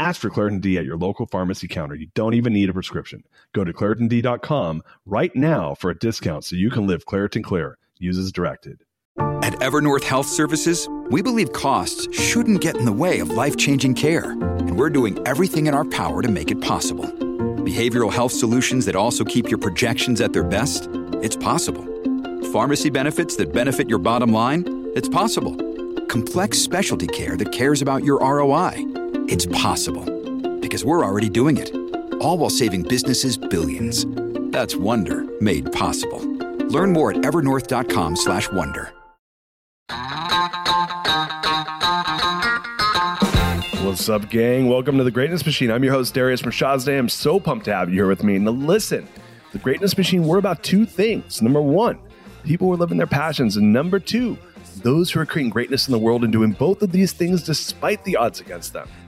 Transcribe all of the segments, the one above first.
Ask for Claritin D at your local pharmacy counter. You don't even need a prescription. Go to ClaritinD.com right now for a discount so you can live Claritin Clear. Use as directed. At Evernorth Health Services, we believe costs shouldn't get in the way of life changing care, and we're doing everything in our power to make it possible. Behavioral health solutions that also keep your projections at their best? It's possible. Pharmacy benefits that benefit your bottom line? It's possible. Complex specialty care that cares about your ROI? It's possible. Because we're already doing it. All while saving businesses billions. That's Wonder made possible. Learn more at evernorth.com/wonder. What's up, gang? Welcome to the Greatness Machine. I'm your host, Darius Mirshahzadeh. I'm so pumped to have you here with me. Now, listen, the Greatness Machine, we're about two things. Number one, people who are living their passions. And number two, those who are creating greatness in the world and doing both of these things despite the odds against them.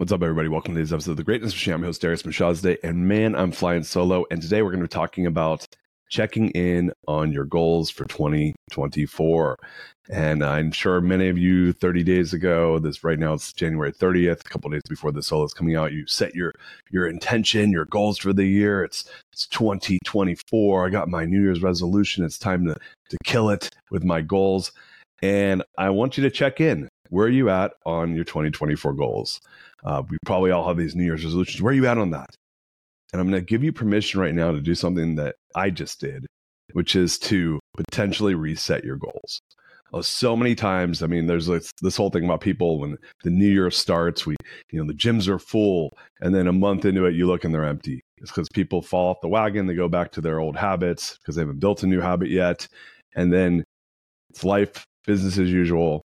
What's up, everybody? Welcome to this episode of The Greatness Machine. I'm your host, Darius Mirshahzadeh, and man, I'm flying solo. And today we're going to be talking about checking in on your goals for 2024. And I'm sure many of you 30 days ago, this right now it's January 30th, a couple days before the solo is coming out, you set your your intention, your goals for the year. It's it's 2024. I got my New Year's resolution. It's time to to kill it with my goals. And I want you to check in. Where are you at on your 2024 goals? Uh, we probably all have these New Year's resolutions. Where are you at on that? And I'm going to give you permission right now to do something that I just did, which is to potentially reset your goals. Uh, so many times, I mean, there's this, this whole thing about people when the new year starts, we, you know, the gyms are full, and then a month into it, you look and they're empty. It's because people fall off the wagon, they go back to their old habits because they haven't built a new habit yet, and then it's life, business as usual.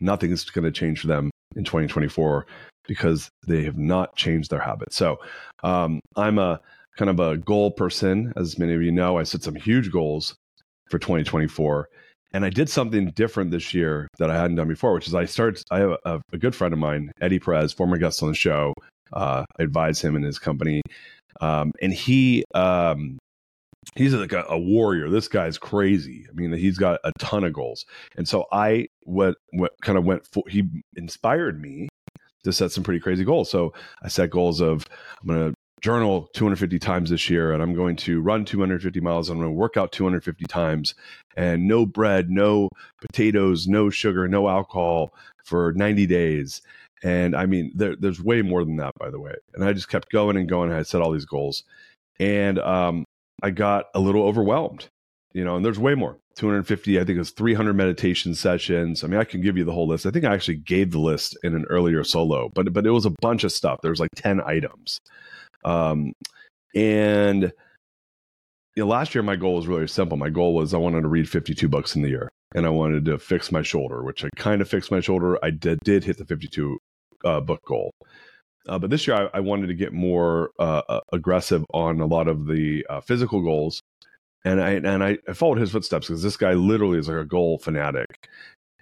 Nothing's going to change for them in 2024 because they have not changed their habits. So um, I'm a kind of a goal person, as many of you know. I set some huge goals for 2024. And I did something different this year that I hadn't done before, which is I started. I have a, a good friend of mine, Eddie Perez, former guest on the show. Uh, I advise him and his company, um, and he um, he's like a, a, warrior. This guy's crazy. I mean, he's got a ton of goals, and so I what what kind of went for. He inspired me to set some pretty crazy goals. So I set goals of I'm to journal 250 times this year and I'm going to run 250 miles. And I'm to work out 250 times and no bread, no potatoes, no sugar, no alcohol for 90 days. And I mean, there, there's way more than that, by the way. And I just kept going and going. And I set all these goals. And um, I got a little overwhelmed, you know, and there's way more. 250 i think it was 300 meditation sessions. I mean i can give you the whole list. I think i actually gave the list in an earlier solo but but it was a bunch of stuff. There was like 10 items. Um and you know, last year my goal was really simple. My goal was i wanted to read 52 books in the year and i wanted to fix my shoulder which i kind of fixed my shoulder. I did, did hit the 52 uh, book goal uh, but this year I, I, wanted to get more uh, uh aggressive on a lot of the uh, physical goals and I and I, followed his footsteps because this guy literally is like a goal fanatic.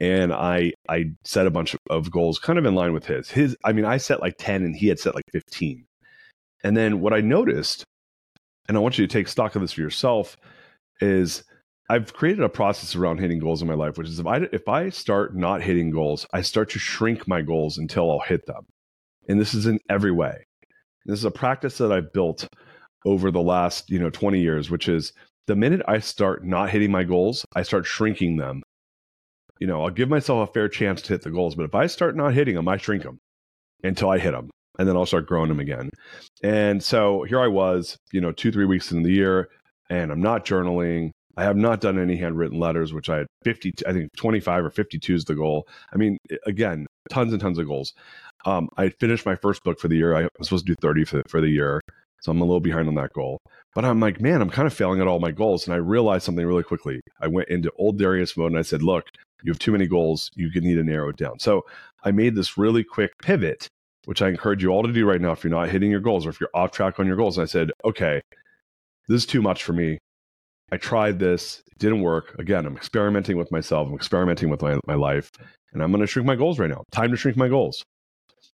And I I set a bunch of goals kind of in line with his. His I mean I set like 10 and he had set like 15. And then what I noticed, and I want you to take stock of this for yourself, is I've created a process around hitting goals in my life, which is if I if I start not hitting goals, I start to shrink my goals until I'll hit them. And this is in every way. This is a practice that I've built over the last, you know, 20 years, which is the minute I start not hitting my goals, I start shrinking them you know, I'll give myself a fair chance to hit the goals. But if I start not hitting them, I shrink them until I hit them. And then I'll start growing them again. And so here I was, you know, two, three weeks into the year, and I'm not journaling. I have not done any handwritten letters, which I had 50, I think 25 or 52 is the goal. I mean, again, tons and tons of goals. Um, I finished my first book for the year. I was supposed to do 30 for, for the year. So I'm a little behind on that goal. But I'm like, man, I'm kind of failing at all my goals. And I realized something really quickly. I went into old Darius mode and I said, look, you have too many goals. You need to narrow it down. So I made this really quick pivot, which I encourage you all to do right now if you're not hitting your goals or if you're off track on your goals. And I said, okay, this is too much for me. I tried this, it didn't work. Again, I'm experimenting with myself, I'm experimenting with my, my life, and I'm going to shrink my goals right now. Time to shrink my goals.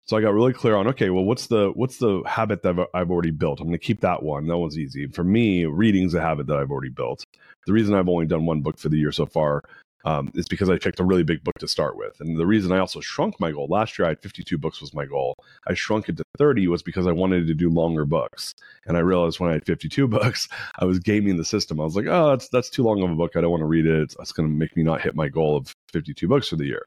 So I got really clear on okay, well, what's the what's the habit that I've, I've already built? I'm going to keep that one. That one's easy for me. Reading's a habit that I've already built. The reason I've only done one book for the year so far um, because I picked a really big book to start with. And the reason I also shrunk my goal last year, I had 52 books was my goal. I shrunk it to 30 was because I wanted to do longer books. And I realized when I had 52 books, I was gaming the system. I was like, oh, that's that's too long of a book. I don't want to read it. It's going to make me not hit my goal of 52 books for the year.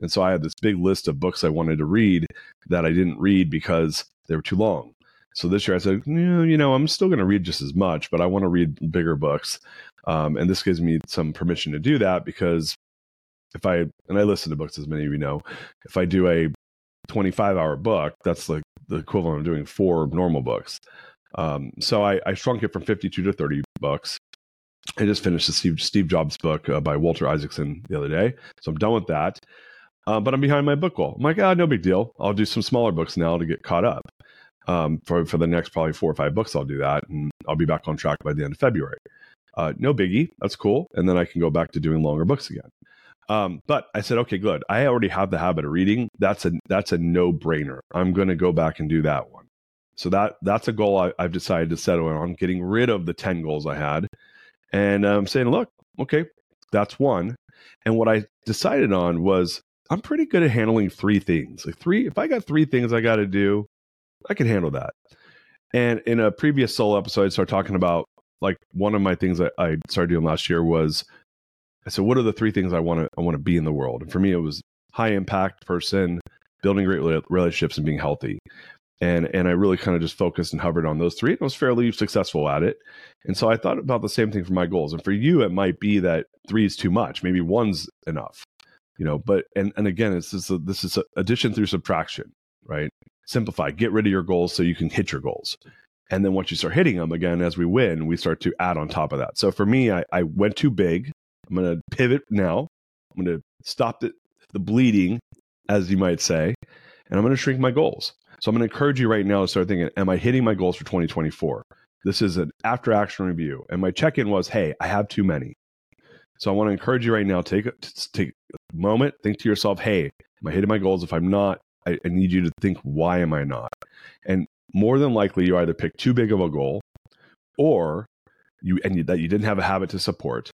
And so I had this big list of books I wanted to read that I didn't read because they were too long. So this year I said, you know, I'm still going to read just as much, but I want to read bigger books. Um, and this gives me some permission to do that because if I, and I listen to books, as many of you know, if I do a 25 hour book, that's like the equivalent of doing four normal books. Um, so I, I, shrunk it from 52 to 30 books. I just finished the Steve, Steve Jobs book uh, by Walter Isaacson the other day. So I'm done with that. Uh, but I'm behind my book goal. I'm like, ah, no big deal. I'll do some smaller books now to get caught up. Um, for, for the next probably four or five books, I'll do that. And I'll be back on track by the end of February. Uh, no biggie. That's cool. And then I can go back to doing longer books again. Um, but I said, okay, good. I already have the habit of reading. That's a that's a no brainer. I'm going to go back and do that one. So that that's a goal I, have decided to settle on. Getting rid of the ten goals I had, and I'm um, saying, look, okay, that's one. And what I decided on was I'm pretty good at handling three things. Like three, if I got three things I got to do, I can handle that. And in a previous solo episode, I started talking about like one of my things I, I started doing last year was I said, what are the three things I want to I want to be in the world? And for me, it was high impact person, building great relationships, and being healthy. And and I really kind of just focused and hovered on those three. And I was fairly successful at it. And so I thought about the same thing for my goals. And for you, it might be that three is too much. Maybe one's enough. You know, but and and again, it's this this is addition through subtraction, right? Simplify. Get rid of your goals so you can hit your goals. And then once you start hitting them again, as we win, we start to add on top of that. So for me, I, I went too big I'm going to pivot now. I'm going to stop the, the bleeding, as you might say, and I'm going to shrink my goals. So I'm going to encourage you right now to start thinking, am I hitting my goals for 2024? This is an after action review. And my check in was, hey, I have too many. So I want to encourage you right now, take a, take a moment, think to yourself, hey, am I hitting my goals? If I'm not, I, I need you to think, why am I not? And more than likely, you either pick too big of a goal or you and you, that you didn't have a habit to support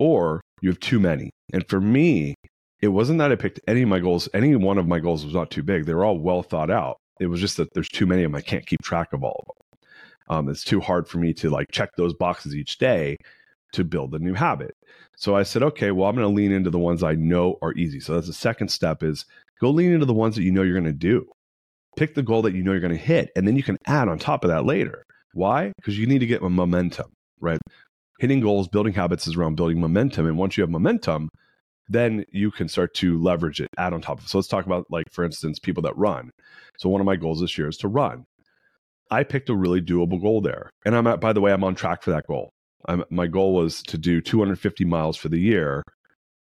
or you have too many. And for me, it wasn't that I picked any of my goals. Any one of my goals was not too big. They were all well thought out. It was just that there's too many of them. I can't keep track of all of them. Um, it's too hard for me to like check those boxes each day to build a new habit. So I said, okay, well, I'm going to lean into the ones I know are easy. So that's the second step is go lean into the ones that you know you're going to do. Pick the goal that you know you're going to hit, and then you can add on top of that later. Why? Because you need to get momentum, right? hitting goals, building habits is around building momentum. And once you have momentum, then you can start to leverage it, add on top of it. So let's talk about, like, for instance, people that run. So one of my goals this year is to run. I picked a really doable goal there. And I'm at, by the way, I'm on track for that goal. I'm, my goal was to do 250 miles for the year.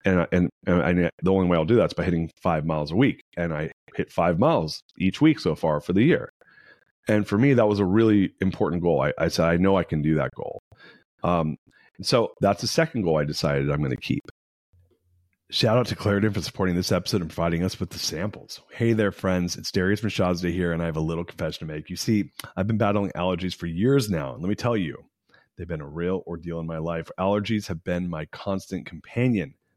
And, and, and I, the only way I'll do that is by hitting five miles a week. And I hit five miles each week so far for the year. And for me, that was a really important goal. I, I said, I know I can do that goal. Um, so that's the second goal I decided I'm going to keep. Shout out to Claritin for supporting this episode and providing us with the samples. Hey there, friends. It's Darius Mirshahzadeh here, and I have a little confession to make. You see, I've been battling allergies for years now, and let me tell you, they've been a real ordeal in my life. Allergies have been my constant companion.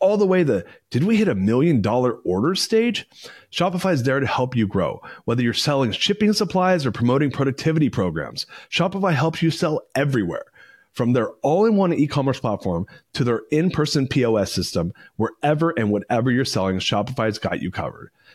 all the way to did we hit a million dollar order stage? Shopify is there to help you grow. Whether you're selling shipping supplies or promoting productivity programs, Shopify helps you sell everywhere. From their all in one e commerce platform to their in person POS system, wherever and whatever you're selling, Shopify's got you covered.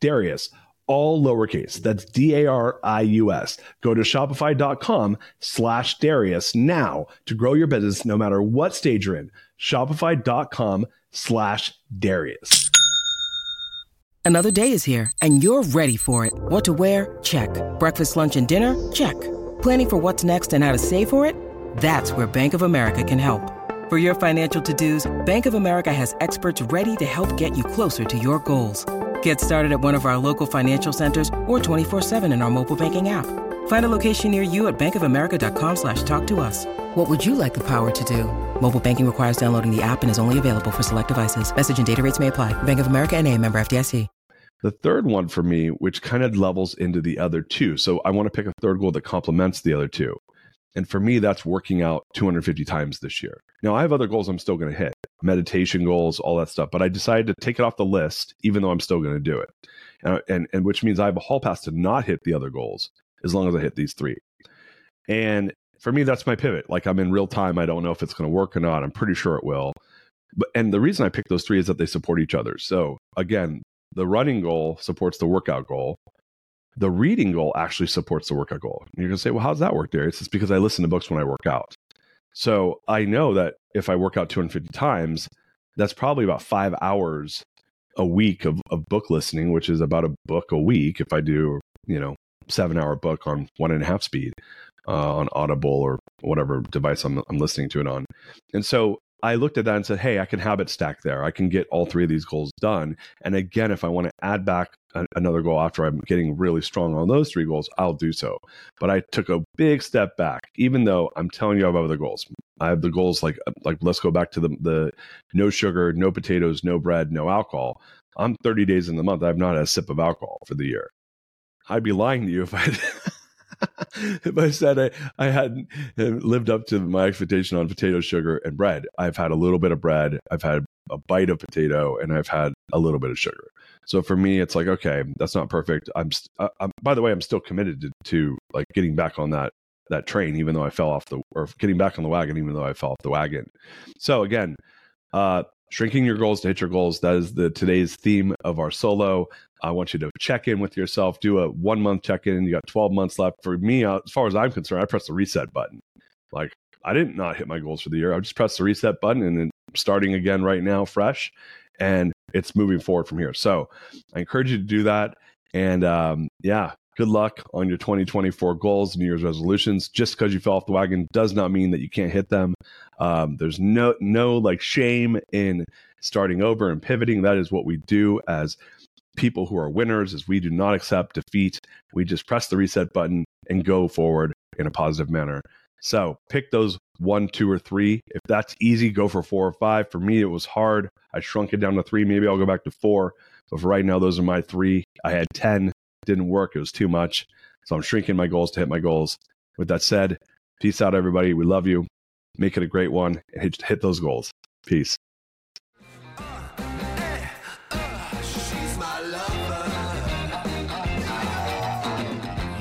Darius, all lowercase. That's D-A-R-I-U-S. Go to shopify.com slash Darius now to grow your business no matter what stage you're in. Shopify.com slash Darius. Another day is here and you're ready for it. What to wear? Check. Breakfast, lunch, and dinner? Check. Planning for what's next and how to save for it? That's where Bank of America can help. For your financial to-dos, Bank of America has experts ready to help get you closer to your goals. Get started at one of our local financial centers or 24-7 in our mobile banking app. Find a location near you at bankofamerica.com slash talk to us. What would you like the power to do? Mobile banking requires downloading the app and is only available for select devices. Message and data rates may apply. Bank of America and a member FDIC. The third one for me, which kind of levels into the other two. So I want to pick a third goal that complements the other two. And for me, that's working out 250 times this year. Now, I have other goals I'm still going to hit meditation goals, all that stuff, but I decided to take it off the list, even though I'm still going to do it. And, and, and which means I have a hall pass to not hit the other goals as long as I hit these three. And for me, that's my pivot. Like I'm in real time. I don't know if it's going to work or not. I'm pretty sure it will. But, and the reason I picked those three is that they support each other. So again, the running goal supports the workout goal the reading goal actually supports the workout goal. And you're going to say, well, how does that work, Darius? It's because I listen to books when I work out. So I know that if I work out 250 times, that's probably about five hours a week of, of book listening, which is about a book a week if I do, you know, seven hour book on one and a half speed uh, on Audible or whatever device I'm, I'm listening to it on. And so I looked at that and said, hey, I can habit stack there. I can get all three of these goals done. And again, if I want to add back a, another goal after I'm getting really strong on those three goals, I'll do so. But I took a big step back, even though I'm telling you I have other goals. I have the goals like like let's go back to the the no sugar, no potatoes, no bread, no alcohol. I'm 30 days in the month. I've not had a sip of alcohol for the year. I'd be lying to you if I if I said I, I hadn't lived up to my expectation on potato, sugar, and bread, I've had a little bit of bread, I've had a bite of potato, and I've had a little bit of sugar. So for me, it's like, okay, that's not perfect. I'm, I'm by the way, I'm still committed to, to like getting back on that that train, even though I fell off the, or getting back on the wagon, even though I fell off the wagon. So again, uh, shrinking your goals to hit your goals. That is the today's theme of our solo. I want you to check in with yourself, do a one month check in. You got 12 months left. For me, uh, as far as I'm concerned, I press the reset button. Like I didn't not hit my goals for the year. I just press the reset button and then starting again right now, fresh, and it's moving forward from here. So I encourage you to do that. And um, yeah, good luck on your 2024 goals, New Year's resolutions. Just because you fell off the wagon does not mean that you can't hit them. Um, there's no no like shame in starting over and pivoting. That is what we do as people who are winners. Is we do not accept defeat. We just press the reset button and go forward in a positive manner. So pick those one, two, or three. If that's easy, go for four or five. For me, it was hard. I shrunk it down to three. Maybe I'll go back to four. But for right now, those are my three. I had 10, didn't work. It was too much. So I'm shrinking my goals to hit my goals. With that said, peace out, everybody. We love you. Make it a great one and hit, hit those goals. Peace.